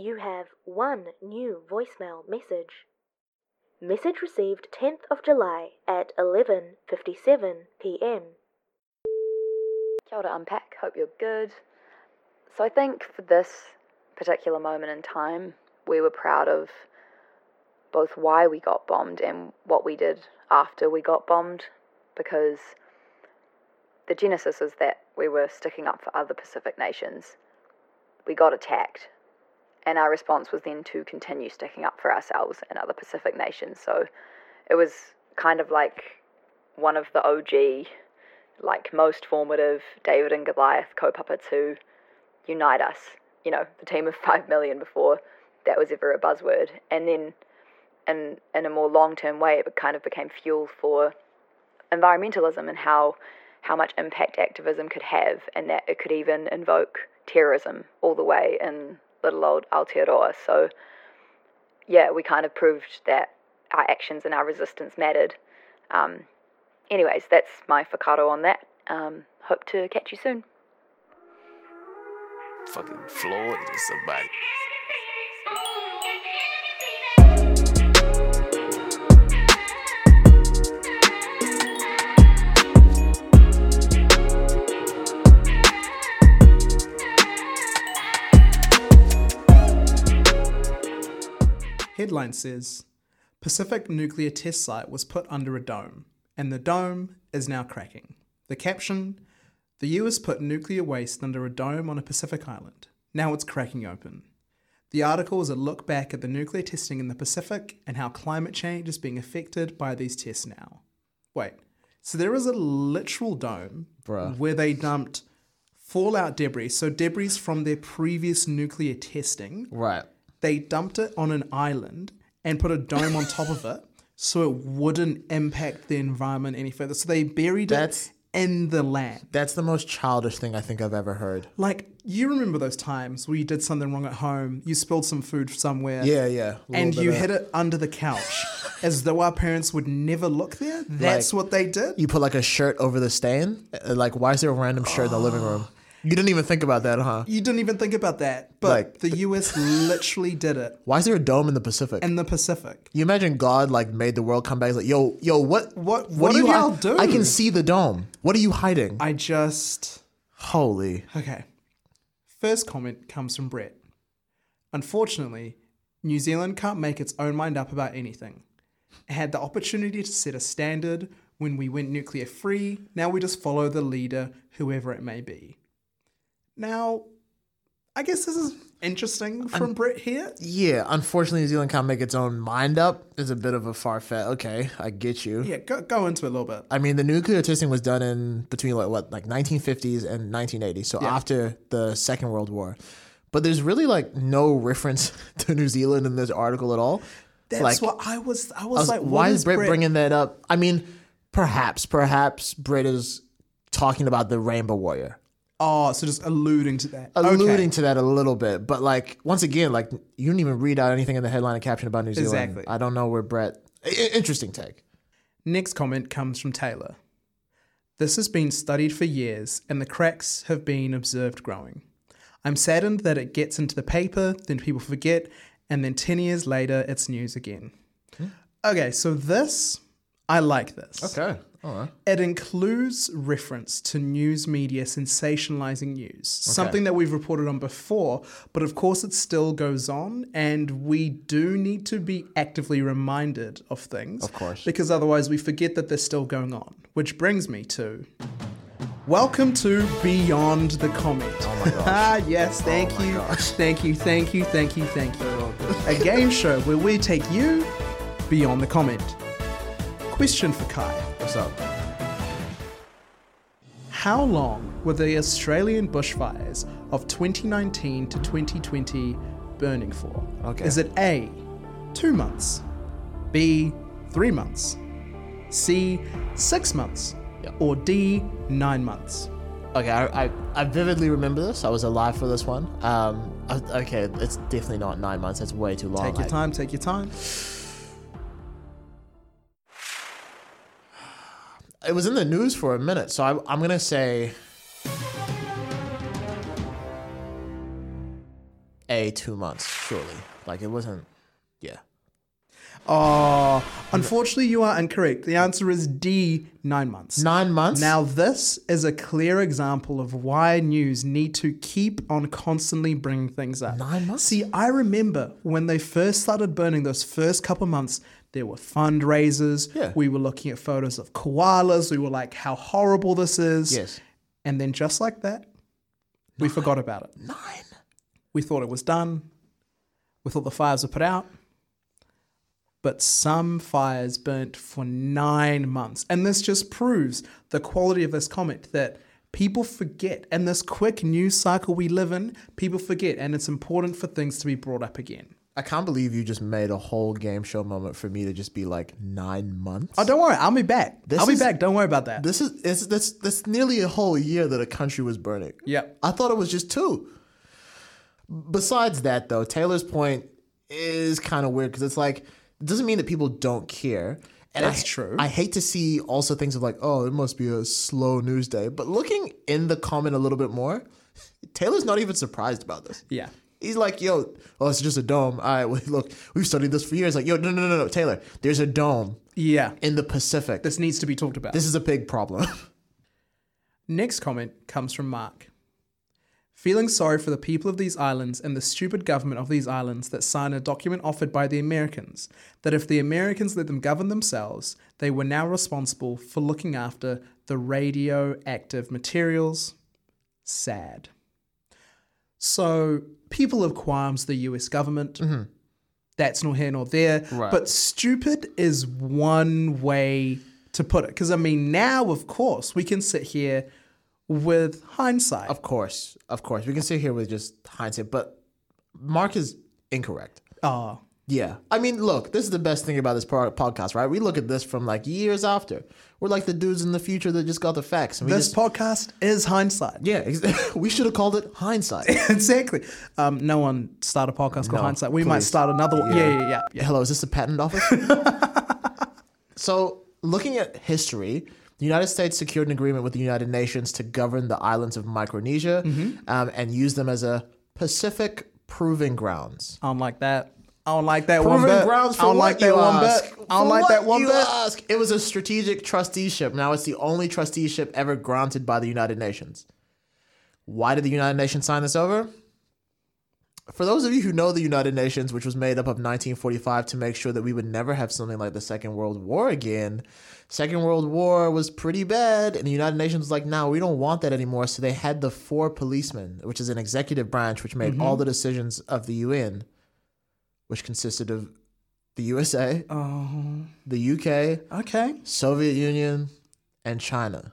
You have one new voicemail message. Message received 10th of July at 11:57 p.m. Kia ora, Unpack. Hope you're good. So, I think for this particular moment in time, we were proud of both why we got bombed and what we did after we got bombed because the genesis is that we were sticking up for other Pacific nations. We got attacked, and our response was then to continue sticking up for ourselves and other Pacific nations. So it was kind of like one of the OG, like most formative David and Goliath co puppets who unite us. You know, the team of five million before that was ever a buzzword. And then in in a more long term way it kind of became fuel for environmentalism and how how much impact activism could have and that it could even invoke terrorism all the way in little old Aotearoa. So yeah, we kind of proved that our actions and our resistance mattered. Um, anyways, that's my whakaaro on that. Um, hope to catch you soon. Fucking or somebody. Headline says Pacific nuclear test site was put under a dome, and the dome is now cracking. The caption The US put nuclear waste under a dome on a Pacific island. Now it's cracking open. The article is a look back at the nuclear testing in the Pacific and how climate change is being affected by these tests now. Wait, so there is a literal dome Bruh. where they dumped fallout debris, so debris from their previous nuclear testing Right. They dumped it on an island and put a dome on top of it so it wouldn't impact the environment any further. So they buried That's- it in the land. That's the most childish thing I think I've ever heard. Like, you remember those times where you did something wrong at home, you spilled some food somewhere. Yeah, yeah. And you hid it under the couch as though our parents would never look there. That's Like- what they did. You put like a shirt over the stain. Uh, Like, why is there a random shirt in the living room? You didn't even think about that, huh? You didn't even think about that. But Like- the US literally did it Why is there a dome in the Pacific? in the Pacific. you imagine God like made the world come back. He's like, yo, yo, what, What- what, what do you y'all do? I can see the dome. What are you hiding? I just. Holy. Okay. First comment comes from Brett. Unfortunately, New Zealand can't make its own mind up about anything. It had the opportunity to set a standard when we went nuclear free. Now we just follow the leader, whoever it may be. Now, I guess this is interesting from Brit here. Yeah, unfortunately, New Zealand can't make its own mind up. Is a bit of a far fetch. Okay, I get you. Yeah, go, go into it a little bit. I mean, the nuclear testing was done in between like what, like 1950s and 1980s. So Yeah. after the Second World War. But there's really like no reference to New Zealand in this article at all. That's like, what I was. I I was, was- like, why is Brit, Brett bringing that up? I mean, perhaps, perhaps Brit is talking about the Rainbow Warrior, Oh, so just alluding to that. alluding Okay. to that a little bit. But like once again, like you didn't even read out anything in the headline and caption about New Zealand. Exactly. I don't know where Brett. I- interesting take. Next comment comes from Taylor. This has been studied for years and the cracks have been observed growing. I'm saddened that it gets into the paper, then people forget, and then 10 years later it's news again. Hmm. Okay, so this, I like this. Okay. Right. It includes reference to news media sensationalizing news, something that we've reported on before, but of course it still goes on, and we do need to be actively reminded of things. Of course. Because otherwise we forget that they're still going on. Which brings me to. Welcome to Beyond the Comment. Oh my gosh. Ah, yes, oh thank you. Thank you, thank you, thank you, thank you. A game show where we take you beyond the comment. Question for Kai. What's up? How long were the Australian bushfires of 2019 to 2020 burning for? Okay. Is it A, two months, B, three months, C, six months, Yep. or D, nine months? Okay, I, I, I vividly remember this. I was alive for this one. Um, I- okay, it's definitely not nine months. That's way too long. Take your time, take your time. It was in the news for a minute, so I, I'm gonna say A. Two months, surely. Like it wasn't. Yeah. Oh, unfortunately, you are incorrect. The answer is D, nine months. Nine months. Now, this is a clear example of why news need to keep on constantly bringing things up. Nine months? See, I remember when they first started burning those first couple months, there were fundraisers. Yeah. We were looking at photos of koalas. We were like, how horrible this is. Yes. And then just like that, we forgot about it. Nine. We thought it was done. We thought the fires were put out. But some fires burnt for nine months. And this just proves the quality of this comment that people forget. And this quick news cycle we live in, people forget. And it's important for things to be brought up again. I can't believe you just made a whole game show moment for me to just be like nine months. Oh, don't worry. I'll be back. This I'll be back. Don't worry about that. This is it's that's that's nearly a whole year that a country was burning. Yeah, I thought it was just two. Besides that, though, Taylor's point is kind of weird because it's like it doesn't mean that people don't care. And That's I, true. I hate to see also things of like, oh, it must be a slow news day. But looking in the comment a little bit more, Taylor's not even surprised about this. yeah. He's like, yo, oh, it's just a dome. All right, well, look, we've studied this for years. Like, yo, no, no, no, no, Taylor, there's a dome Yeah. in the Pacific. This needs to be talked about. This is a big problem. Next comment comes from Mark. Feeling sorry for the people of these islands and the stupid government of these islands that signed a document offered by the Americans that if the Americans let them govern themselves, they were now responsible for looking after the radioactive materials. Sad. So, people have qualms the US government. Mm-hmm. That's nor here nor there. Right. But stupid is one way to put it. Because, I mean, now, of course, we can sit here with hindsight. Of course, of course. We can sit here with just hindsight, but Mark is incorrect. Oh, Yeah. I mean, look, this is the best thing about this pro- podcast, right? We look at this from like years after. We're like the dudes in the future that just got the facts. And we this just, podcast is hindsight. yeah, ex- we should have called it hindsight. exactly. Um, no one start a podcast called No, Hindsight. We might start another one. Yeah, yeah, yeah. yeah. Hello, is this the patent office? so, looking at history, the United States secured an agreement with the United Nations to govern the islands of Micronesia um, and use them as a Pacific proving grounds. I don't like that. I don't like that one bit. grounds for I don't like that one bit. I don't like that one you bit. ask? It was a strategic trusteeship. Now it's the only trusteeship ever granted by the United Nations. Why did the United Nations sign this over? For those of you who know the United Nations, which was made up of 1945 to make sure that we would never have something like the Second World War again, Second World War was pretty bad, and the United Nations was like, no, we don't want that anymore. So they had the four policemen, which is an executive branch which made mm-hmm. all the decisions of the UN, which consisted of the USA, Oh, the UK, okay. Soviet Union, and China.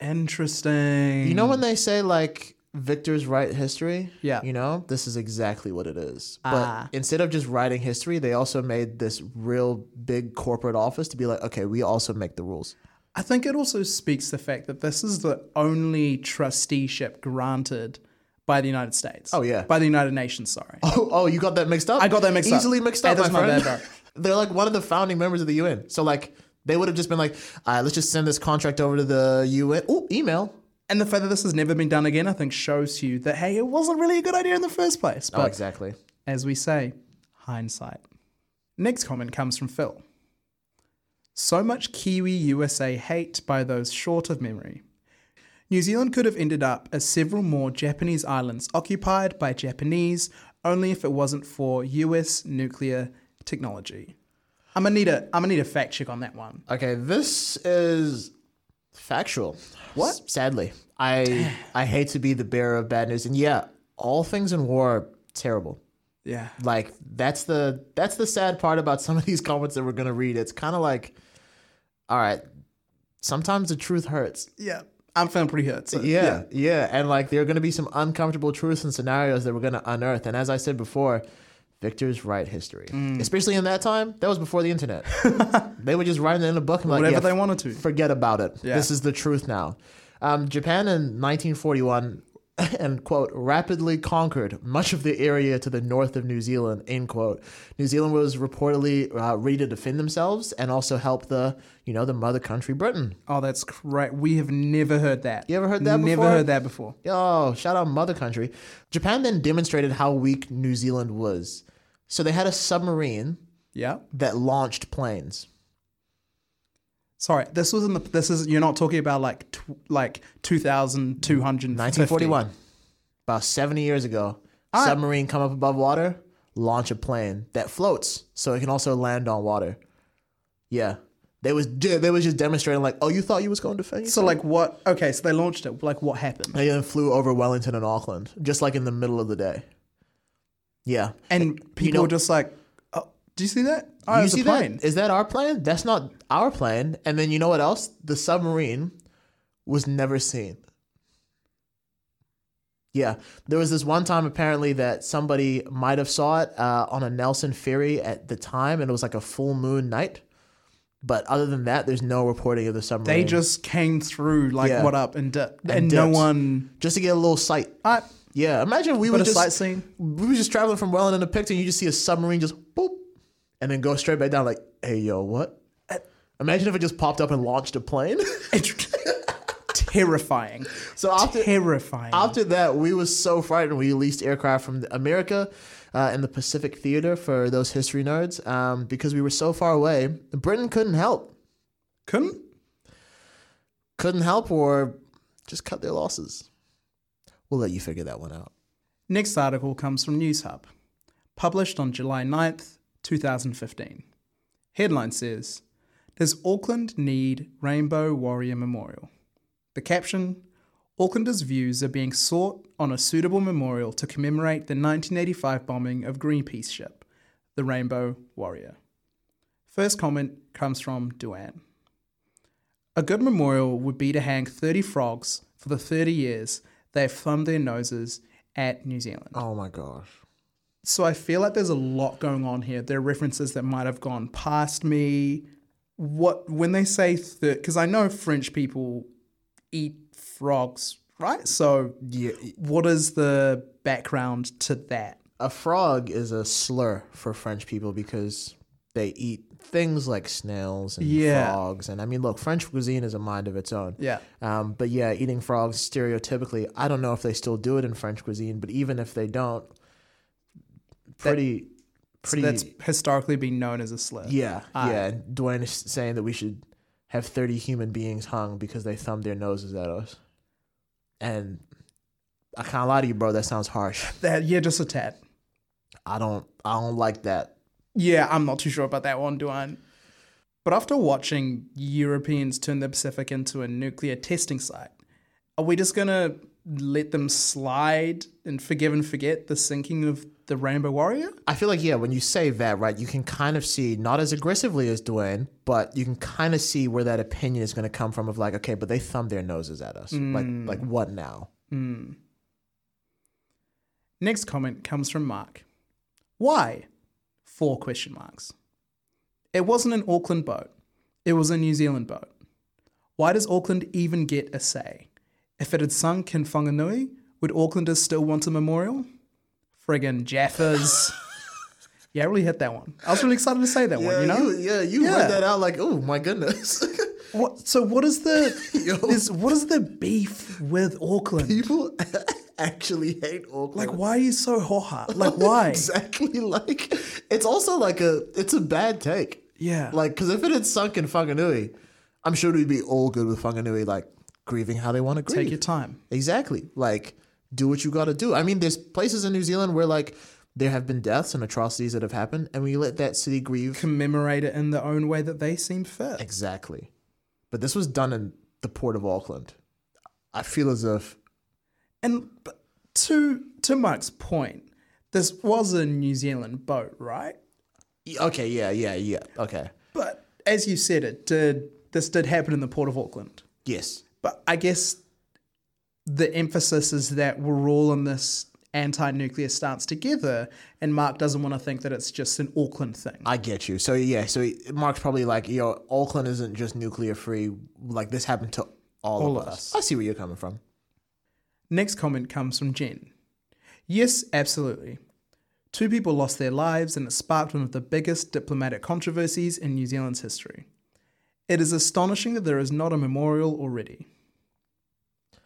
Interesting. You know when they say like victors write history? Yeah. You know, this is exactly what it is. But Ah. instead of just writing history, they also made this real big corporate office to be like, okay, we also make the rules. I think it also speaks the fact that this is the only trusteeship granted by the United States. Oh, yeah. By the United Nations, sorry. Oh, oh, you got that mixed up? I got that mixed up. Easily mixed Hey, up, that's my friend. bad, They're like one of the founding members of the UN. So like they would have just been like, all right, let's just send this contract over to the UN. Oh, email. And the fact that this has never been done again, I think, shows you that, hey, it wasn't really a good idea in the first place. Oh, exactly. as we say, hindsight. Next comment comes from Phil. So much Kiwi USA hate by those short of memory. New Zealand could have ended up as several more Japanese islands occupied by Japanese only if it wasn't for US nuclear technology. I'm gonna need a I'm gonna need a fact check on that one. Okay, this is factual. What? Sadly, I I hate to be the bearer of bad news, and yeah, all things in war are terrible. Yeah. Like that's the that's the sad part about some of these comments that we're gonna read. It's kind of like, all right, sometimes the truth hurts. Yeah. I'm feeling pretty hurt. So, Yeah, yeah, and like there are gonna be some uncomfortable truths and scenarios that we're gonna unearth. And as I said before. Victors write history, Mm. especially in that time. That was before the internet. they were just writing it in a book and like, Whatever yeah, they wanted to. forget about it. Yeah. This is the truth now. Um, Japan in 1941 and quote rapidly conquered much of the area to the north of New Zealand. End quote. New Zealand was reportedly uh, ready to defend themselves and also help the you know the mother country Britain. Oh, that's great. We have never heard that. You ever heard that before? Never before? heard that before. Oh, shout out mother country. Japan then demonstrated how weak New Zealand was. So they had a submarine Yeah. that launched planes. Sorry, this was in the. This is you're not talking about like tw- like 2,250. 1941, about 70 years ago. Ah. Submarine come up above water, launch a plane that floats, so it can also land on water. Yeah, they was they was just demonstrating like, oh, you thought you was going to defend So like what? Okay, so they launched it. Like what happened? they then flew over Wellington and Auckland, just like in the middle of the day. Yeah, And people know- were just like, "Do you see that? Oh, you see a plane." that? Is that our plane? That's not our plane. And then you know what else? The submarine was never seen. Yeah, there was this one time apparently that somebody might have saw it uh, on a Nelson ferry at the time, and it was like a full moon night. But other than that, there's no reporting of the submarine. They just came through like Yeah. what up and dipped, and, And no one. just to get a little sight. I, Yeah, imagine we were just sightseeing. we were just traveling from Wellington to Picton. And you just see a submarine just boop, and then go straight back down. Like, hey, yo, what? Imagine if it just popped up and launched a plane. terrifying. so after terrifying. after that, we were so frightened. We released aircraft from America uh, and the Pacific Theater for those history nerds um, because we were so far away. Britain couldn't help, Couldn't. couldn't help, or just cut their losses. We'll let you figure that one out. Next article comes from NewsHub, published on July 9th, 2015. Headline says Does Auckland need Rainbow Warrior Memorial? The caption Aucklanders' views are being sought on a suitable memorial to commemorate the 1985 bombing of Greenpeace ship, the Rainbow Warrior. First comment comes from Duane. A good memorial would be to hang 30 frogs for the 30 years they have thumbed their noses at New Zealand. Oh my gosh. So I feel like there's a lot going on here. There are references that might have gone past me. What when they say because I know French people eat frogs, right? So Yeah, what is the background to that? a frog is a slur for French people because they eat things like snails and Yeah. frogs. And I mean, look, French cuisine is a mind of its own. Yeah. Um, but yeah, eating frogs stereotypically, I don't know if they still do it in French cuisine, but even if they don't, pretty, So pretty. that's historically been known as a slur. yeah, Aye. yeah. Ah. Duane is saying that we should have 30 human beings hung because they thumbed their noses at us. And I can't lie to you, bro. That sounds harsh. That yeah, just a tad. I don't. I don't like that. Yeah, I'm not too sure about that one, Duane. But after watching Europeans turn the Pacific into a nuclear testing site, are we just gonna let them slide and forgive and forget the sinking of the Rainbow Warrior? I feel like yeah, when you say that, right, you can kind of see not as aggressively as Duane, but you can kind of see where that opinion is going to come from. Of like, okay, but they thumb their noses at us. Hmm. Like, like what now? Hmm. Next comment comes from Mark. Why? Four question marks. It wasn't an Auckland boat. It was a New Zealand boat. Why does Auckland even get a say? If it had sunk in Whanganui, would Aucklanders still want a memorial? Friggin' Jaffas. yeah, I really hit that one. I was really excited to say that one, you know? you, yeah, you Yeah. read that out like, oh my goodness. What, so what is the is, what is the beef with Auckland? People actually hate Auckland. Like why are you so hoha? Like why? exactly like it's also like a it's a bad take. Yeah. Like, because if it had sunk in Whanganui, I'm sure we'd be all good with Whanganui, like grieving how they want to grieve. Take your time. Exactly. Like, do what you got to do. I mean, there's places in New Zealand where like there have been deaths and atrocities that have happened, and we let that city grieve. commemorate it in their own way that they seem fit. Exactly. But this was done in the port of Auckland. I feel as if And but to to Mike's point, this was a New Zealand boat, right? okay, yeah, yeah, yeah, okay, But as you said, it did. This did happen in the port of Auckland. yes, But I guess the emphasis is that we're all in this anti-nuclear stance together, and Mark doesn't want to think that it's just an Auckland thing. I get you. So yeah, so Mark's probably like, yo, Auckland isn't just nuclear free. Like this happened to all, All of of us. I see where you're coming from. Next comment comes from Jen. Yes, absolutely. Two people lost their lives and it sparked one of the biggest diplomatic controversies in New Zealand's history. It is astonishing that there is not a memorial already.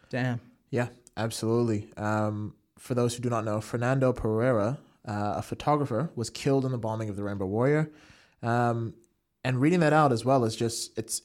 Damn. Yeah, absolutely. Um, for those who do not know, Fernando Pereira, uh, a photographer, was killed in the bombing of the Rainbow Warrior. Um, and reading that out as well is just it's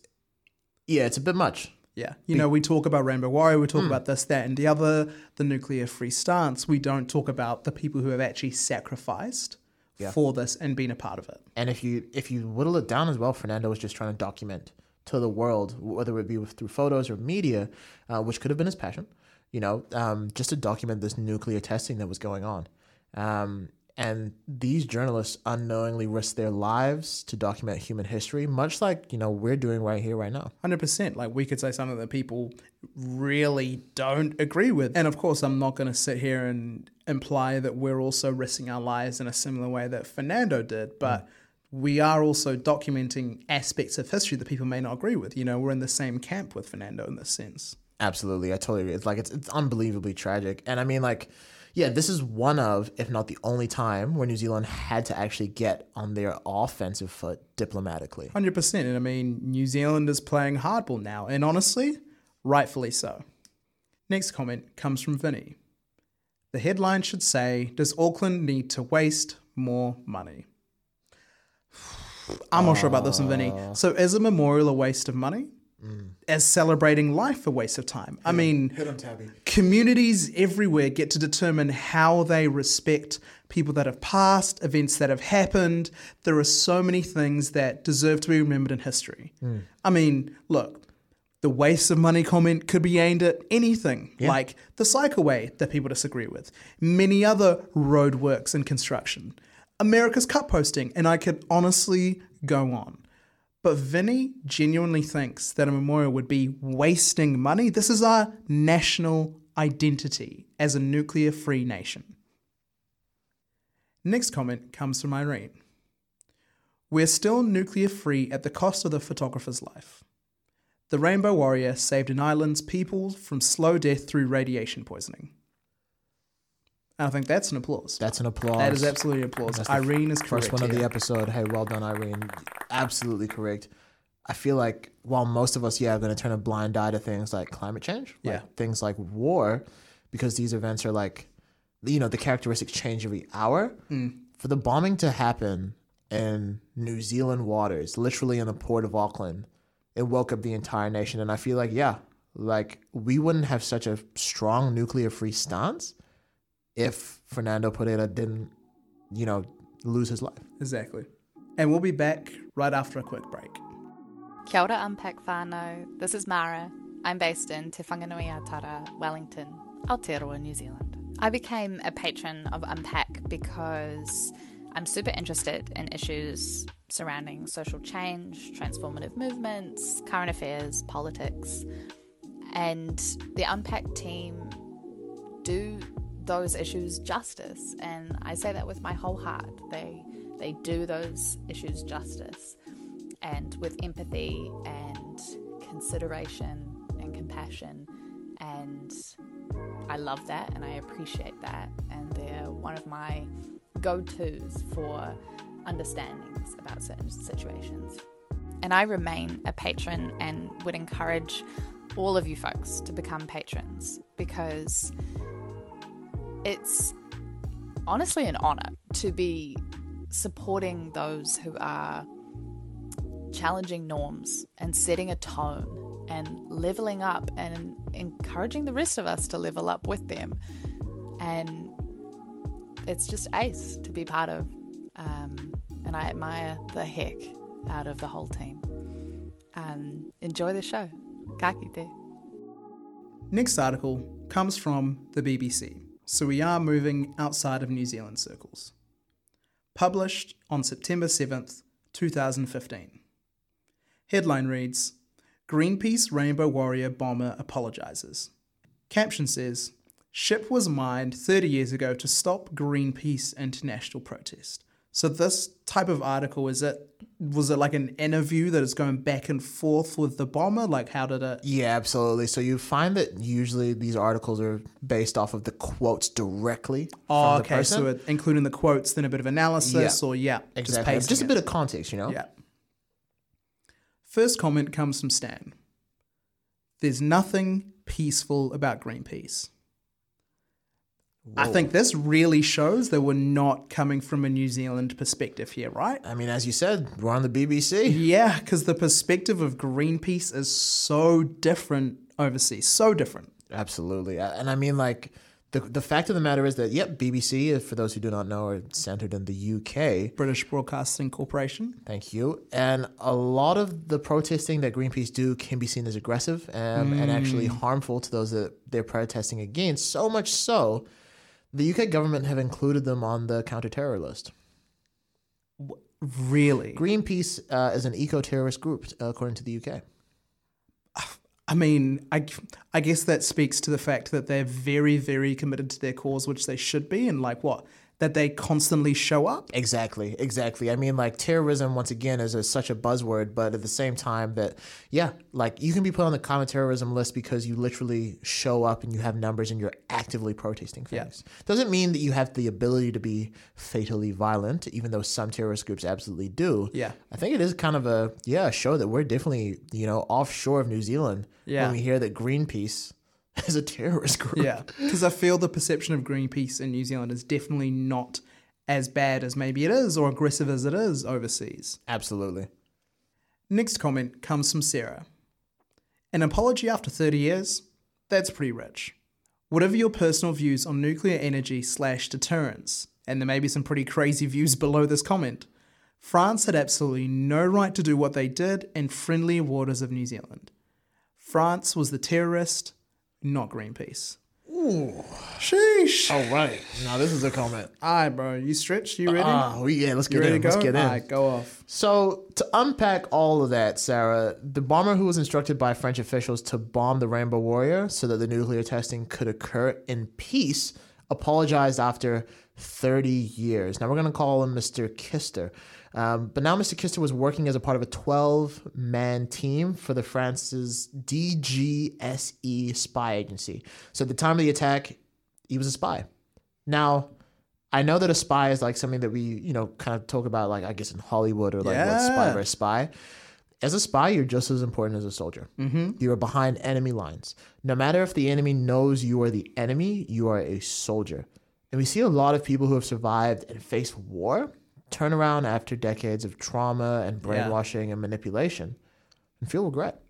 yeah, it's a bit much. Yeah. You know, we talk about Rainbow Warrior, we talk about this, that, and the other, the nuclear free stance. We don't talk about the people who have actually sacrificed Yeah. for this and been a part of it. And if you if you whittle it down as well, Fernando was just trying to document to the world, whether it be with, through photos or media, uh, which could have been his passion, you know, um, just to document this nuclear testing that was going on. Um, and these journalists unknowingly risked their lives to document human history, much like you know we're doing right here, right now. Hundred percent. Like we could say something that people really don't agree with, and of course, I'm not going to sit here and imply that we're also risking our lives in a similar way that Fernando did, but. We are also documenting aspects of history that people may not agree with. You know, we're in the same camp with Fernando in this sense. Absolutely, I totally agree. It's like it's it's unbelievably tragic, and I mean like, yeah, this is one of, if not the only time, where New Zealand had to actually get on their offensive foot diplomatically. Hundred percent, and I mean New Zealand is playing hardball now, and honestly, rightfully so. Next comment comes from Vinny. The headline should say, "Does Auckland need to waste more money?" I'm not sure about this one, Vinny. Uh. So, is a memorial a waste of money? Is celebrating life a waste of time? I mean, Hit him, Tabby. communities everywhere get to determine how they respect people that have passed, events that have happened. There are so many things that deserve to be remembered in history. Hmm. I mean, look, the waste of money comment could be aimed at anything, like the cycleway that people disagree with, many other roadworks and construction, America's Cup posting, and I could honestly go on. But Vinny genuinely thinks that a memorial would be wasting money. This is our national identity as a nuclear free nation. Next comment comes from Irene. We're still nuclear free at the cost of the photographer's life. The Rainbow Warrior saved an island's people from slow death through radiation poisoning. And I think that's an applause. That's an applause. That is absolutely applause. That's Irene is correct. First one of the episode. Hey, well done, Irene. Absolutely correct. I feel like while most of us, yeah, are going to turn a blind eye to things like climate change, like Yeah. things like war, because these events are like, you know, the characteristics change every hour. Mm. For the bombing to happen in New Zealand waters, literally in the port of Auckland, it woke up the entire nation. And I feel like, yeah, like we wouldn't have such a strong nuclear free stance if Fernando Pereira didn't, you know, lose his life. Exactly. And we'll be back right after a quick break. Kia ora Unpack whānau. This is Mara. I'm based in Te Whanganui-a-Tara, Wellington, Aotearoa, New Zealand. I became a patron of Unpack because I'm super interested in issues surrounding social change, transformative movements, current affairs, politics. And the Unpack team do those issues justice. And I say that with my whole heart. They they do those issues justice and with empathy and consideration and compassion. And I love that and I appreciate that. And they're one of my go tos for understandings about certain situations. And I remain a patron and would encourage all of you folks to become patrons because it's honestly an honor to be supporting those who are challenging norms and setting a tone and leveling up and encouraging the rest of us to level up with them. And it's just ace to be part of. Um, and I admire the heck out of the whole team. Um, enjoy the show. Ka kite. Next article comes from the BBC, so we are moving outside of New Zealand circles. Published on September 7th, 2015. Headline reads Greenpeace Rainbow Warrior bomber apologizes. Caption says Ship was mined 30 years ago to stop Greenpeace international protest. So this type of article is it was it like an interview that is going back and forth with the bomber? Like how did it? Yeah, absolutely. So you find that usually these articles are based off of the quotes directly Oh, from the okay. person. So it, including the quotes, then a bit of analysis, Yeah. or yeah, exactly. just Just, a it. bit of context, you know. Yeah. First comment comes from Stan. There's nothing peaceful about Greenpeace. I think this really shows that we're not coming from a New Zealand perspective here, right? I mean, as you said, we're on the BBC. Yeah, because the perspective of Greenpeace is so different overseas, so different. Absolutely. And I mean, like, the, the fact of the matter is that, yep, BBC, for those who do not know, are centered in the UK. British Broadcasting Corporation. Thank you. And a lot of the protesting that Greenpeace do can be seen as aggressive um, and actually harmful to those that they're protesting against. So much so, the UK government have included them on the counter-terror list. Really? Greenpeace uh, is an eco-terrorist group, uh, according to the UK. I mean, I, I guess that speaks to the fact that they're very, very committed to their cause, which they should be, and like what? That they constantly show up. Exactly, exactly. I mean, like terrorism once again is a, such a buzzword, but at the same time, that yeah, like you can be put on the common terrorism list because you literally show up and you have numbers and you're actively protesting Yeah. things. Doesn't mean that you have the ability to be fatally violent, even though some terrorist groups absolutely do. Yeah. I think it is kind of a yeah a show that we're definitely you know offshore of New Zealand Yeah. when we hear that Greenpeace is a terrorist group. Yeah. Because I feel the perception of Greenpeace in New Zealand is definitely not as bad as maybe it is or aggressive as it is overseas. absolutely. Next comment comes from Sarah. An apology after 30 years? That's pretty rich. Whatever your personal views on nuclear energy slash deterrence, and there may be some pretty crazy views below this comment, France had absolutely no right to do what they did in friendly waters of New Zealand. France was the terrorist, not Greenpeace. Ooh. Sheesh. All right, now this is a comment. All right, bro. You stretched? You ready? Ah, we yeah, let's you get ready in. to? Let's get in. Alright, go off. So, to unpack all of that, Sarah, the bomber who was instructed by French officials to bomb the Rainbow Warrior so that the nuclear testing could occur in peace apologized after 30 years. Now, we're going to call him Mr. Kister. Um, but now Mr. Kister was working as a part of a 12 man team for the France's DGSE spy agency. So, at the time of the attack, he was a spy. Now, I know that a spy is like something that we, you know, kind of talk about, like I guess in Hollywood or like what spy Yeah. versus spy. As a spy, you're just as important as a soldier. Mm-hmm. You are behind enemy lines. No matter if the enemy knows you are the enemy, you are a soldier. And we see a lot of people who have survived and faced war turn around after decades of trauma and brainwashing and manipulation and feel regret,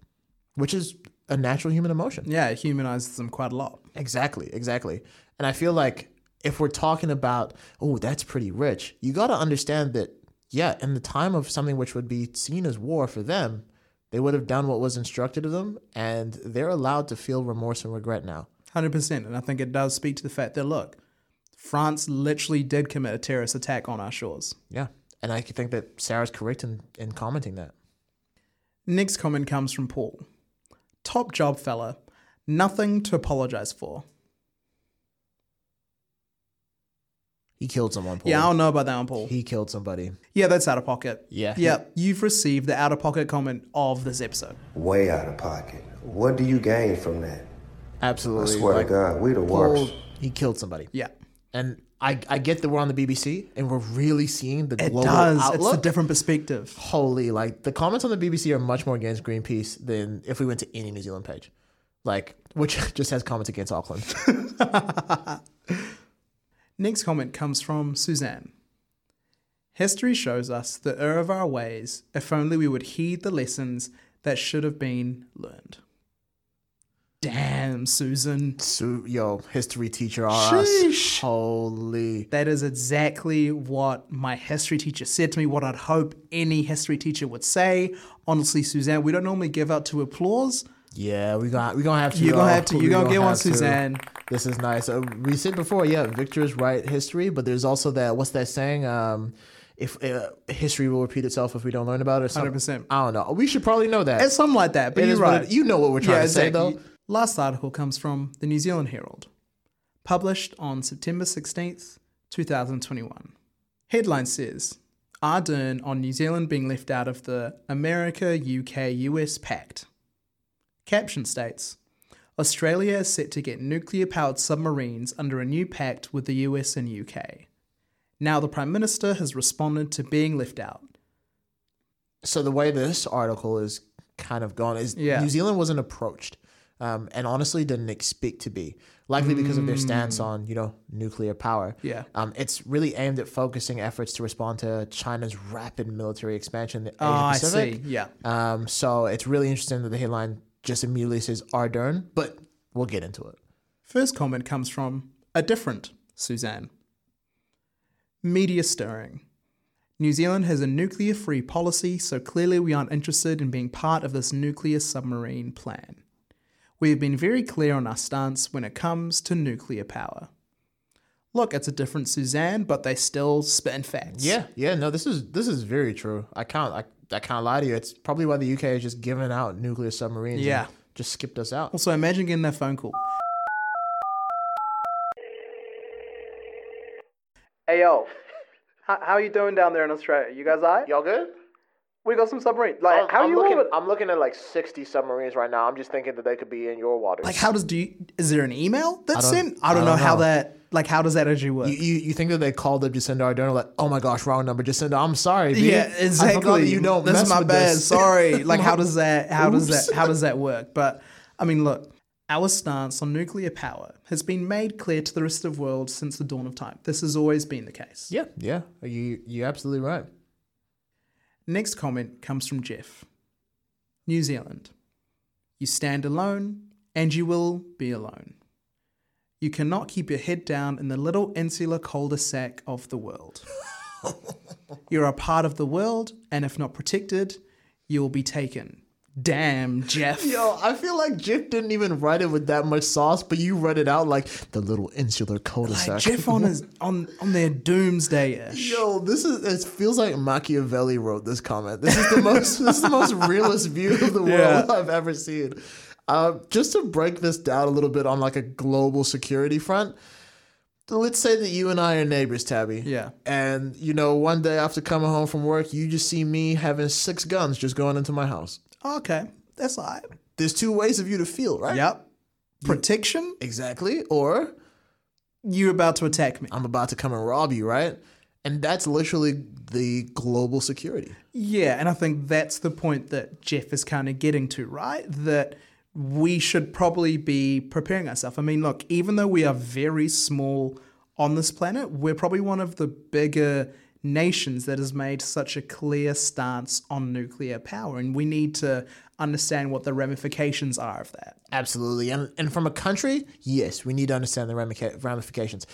which is a natural human emotion. Yeah, it humanizes them quite a lot. Exactly, exactly. And I feel like if we're talking about, oh, that's pretty rich, you got to understand that, yeah, in the time of something which would be seen as war for them, they would have done what was instructed of them, and they're allowed to feel remorse and regret now. 100%. And I think it does speak to the fact that, look, France literally did commit a terrorist attack on our shores. Yeah. And I think that Sarah's correct in, in commenting that. Next comment comes from Paul. Top job, fella. Nothing to apologize for. He killed someone, Paul. Yeah, I don't know about that one, Paul. He killed somebody. Yeah, that's out of pocket. Yeah. Yeah, you've received the out of pocket comment of this episode. way out of pocket. What do you gain from that? Absolutely. I swear Like, to God, we the Paul, worst. he killed somebody. Yeah. And I, I get that we're on the BBC and we're really seeing the It global does. It's a different perspective. holy like the comments on the BBC are much more against Greenpeace than if we went to any New Zealand page, like which just has comments against Auckland. Next comment comes from Suzanne. History shows us the error of our ways if only we would heed the lessons that should have been learned. Damn, Susan. so yo, history teacher us. Holy. That is exactly what my history teacher said to me, what I'd hope any history teacher would say. Honestly, Suzanne, we don't normally give out to applause. Yeah, we got we gonna have to. You're gonna have to- you're gonna get one. Suzanne. This is nice. Uh, we said before, yeah, Victor is right history, but there's also that what's that saying? Um, if uh, history will repeat itself if we don't learn about it. 100%. I don't know. We should probably know that. It's something like that, but It you're right. it- you know what we're trying to say, though. Last article comes from the New Zealand Herald, published on September 16th, 2021. Headline says Ardern on New Zealand being left out of the America UK US Pact. Caption states Australia is set to get nuclear powered submarines under a new pact with the US and UK. Now the Prime Minister has responded to being left out. So the way this article is kind of gone is Yeah. New Zealand wasn't approached, um, and honestly didn't expect to be, likely because of their stance on you know nuclear power. Mm. Yeah. Um, it's really aimed at focusing efforts to respond to China's rapid military expansion in the Asia Oh, I Pacific. see. Yeah. Um, so it's really interesting that the headline just immediately says Ardern, but we'll get into it. First comment comes from a different Suzanne. Media stirring. New Zealand has a nuclear free policy, so clearly we aren't interested in being part of this nuclear submarine plan. We have been very clear on our stance when it comes to nuclear power. Look, it's a different Suzanne, but they still spitting facts. Yeah, yeah, no, this is this is very true. I can't I, I can't lie to you. It's probably why the UK has just given out nuclear submarines. and Yeah. just skipped us out. Also, imagine getting that phone call. Hey yo, how, how you doing down there in Australia? You guys alright? Y'all good? We got some submarines. Like, how I'm you looking, over- I'm looking at like 60 submarines right now. I'm just thinking that they could be in your waters. Like, how does do you? Is there an email that's don't- sent? I I don't, know, don't how know. that. Like, how does that actually work? you, you, you think that they called up Jacinda Ardern like, oh my gosh, wrong number, Jacinda. I'm sorry. B. yeah, I exactly. that you don't this mess is my with bad. this. Sorry. Like, how does that? How does that? How does that work? But I mean, look, our stance on nuclear power has been made clear to the rest of the world since the dawn of time. This has always been the case. Yeah, yeah, you you're absolutely right. Next comment comes from Jeff. New Zealand. You stand alone, and you will be alone. You cannot keep your head down in the little insular cul-de-sac of the world. You're a part of the world, and if not protected, you will be taken. Damn, Jeff. Yo, I feel like Jeff didn't even write it with that much sauce, but you read it out like the little insular cul-de-sac. Like Jeff on his on on their doomsday-ish. Yo, this is it feels like Machiavelli wrote this comment. This is the most this is the most realist view of the world Yeah. I've ever seen. Uh, just to break this down a little bit on like a global security front, let's say that you and I are neighbors, Tabby. Yeah. And you know, one day after coming home from work, you just see me having six guns just going into my house. Okay, that's all right. There's two ways of you to feel, right? Yep. Protection, Exactly. Or you're about to attack me. I'm about to come and rob you, right? And that's literally the global security. Yeah, and I think that's the point that Jeff is kind of getting to, right? That we should probably be preparing ourselves. I mean, look, even though we are very small on this planet, we're probably one of the bigger nations that has made such a clear stance on nuclear power, and we need to understand what the ramifications are of that. Absolutely. And and from a country, yes, we need to understand the ramifications.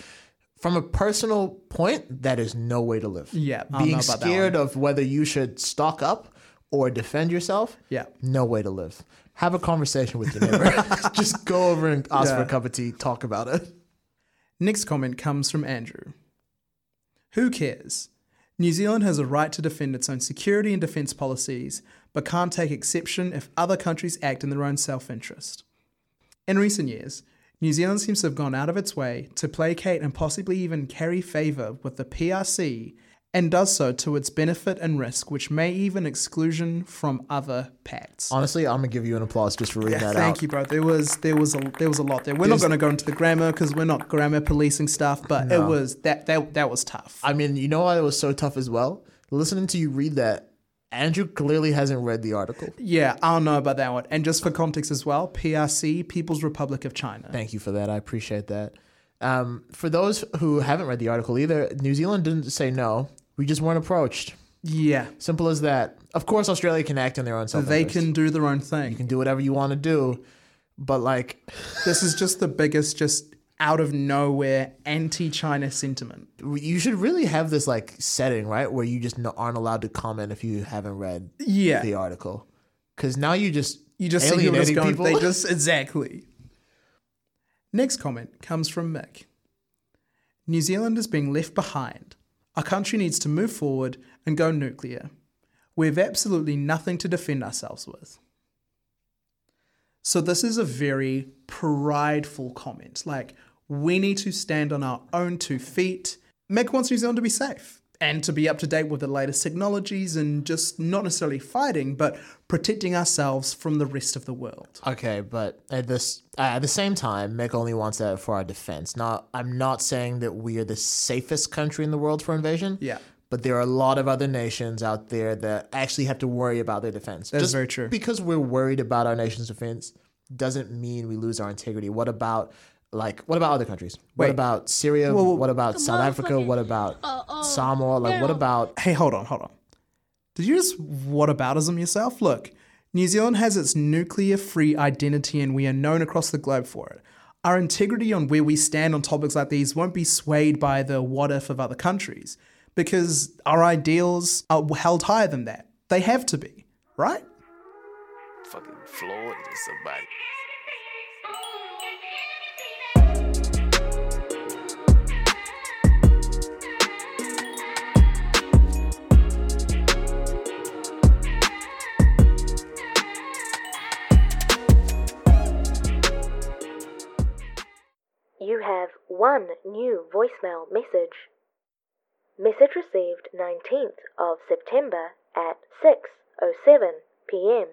From a personal point, that is no way to live. Yeah, I don't know Being scared of whether you should stock up or defend yourself, Yeah. no way to live. Have a conversation with your neighbor. Just go over and ask for a cup of tea, talk about it. Next comment comes from Andrew. Who cares? New Zealand has a right to defend its own security and defence policies, but can't take exception if other countries act in their own self interest. In recent years, New Zealand seems to have gone out of its way to placate and possibly even carry favour with the PRC and does so to its benefit and risk, which may even exclusion from other pacts. Honestly, I'm gonna give you an applause just for reading that Thank out. you, bro. There was there was a there was a lot there. We're There's- not going to go into the grammar because we're not grammar policing stuff, but it was that that that was tough. I mean, you know why it was so tough as well? Listening to you read that, Andrew clearly hasn't read the article. yeah, I don't know about that one. And just for context as well, PRC, People's Republic of China. Thank you for that. I appreciate that. Um, for those who haven't read the article either, New Zealand didn't say no. We just weren't approached. yeah, Simple as that. Of course, Australia can act in their own self. they can do their own thing. You can do whatever you want to do, but like, This is just the biggest, just out of nowhere anti-China sentiment. you should really have this like setting, right, where you just aren't allowed to comment if you haven't read Yeah, the article, because now you just you just see people just going. people. They just exactly. Next comment comes from Mick. New Zealand is being left behind. Our country needs to move forward and go nuclear. We have absolutely nothing to defend ourselves with. So, this is a very prideful comment. Like, we need to stand on our own two feet. Mick wants New Zealand to be safe. And to be up to date with the latest technologies and just not necessarily fighting, but protecting ourselves from the rest of the world. Okay, but at this uh, at the same time, Mick only wants that for our defense. Now, I'm not saying that we are the safest country in the world for invasion. Yeah. But there are a lot of other nations out there that actually have to worry about their defense. That is very true. Because we're worried about our nation's defense doesn't mean we lose our integrity. What about like what about other countries? What Wait. about Syria? Whoa, whoa. What about South Africa? What about Samoa? Like what about Hey, hold on, hold on. Did you just what whataboutism yourself? Look, New Zealand has its nuclear free identity and we are known across the globe for it. Our integrity on where we stand on topics like these won't be swayed by the what if of other countries because our ideals are held higher than that. They have to be, right? Fucking Floyd is somebody. You have one new voicemail message. Message received 19th of September at 6:07 p.m.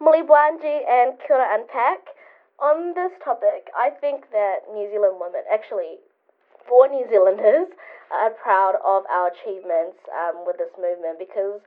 Mulibwanji and Kura Unpack. On this topic, I think that New Zealand women, actually, for New Zealanders, are proud of our achievements um, with this movement because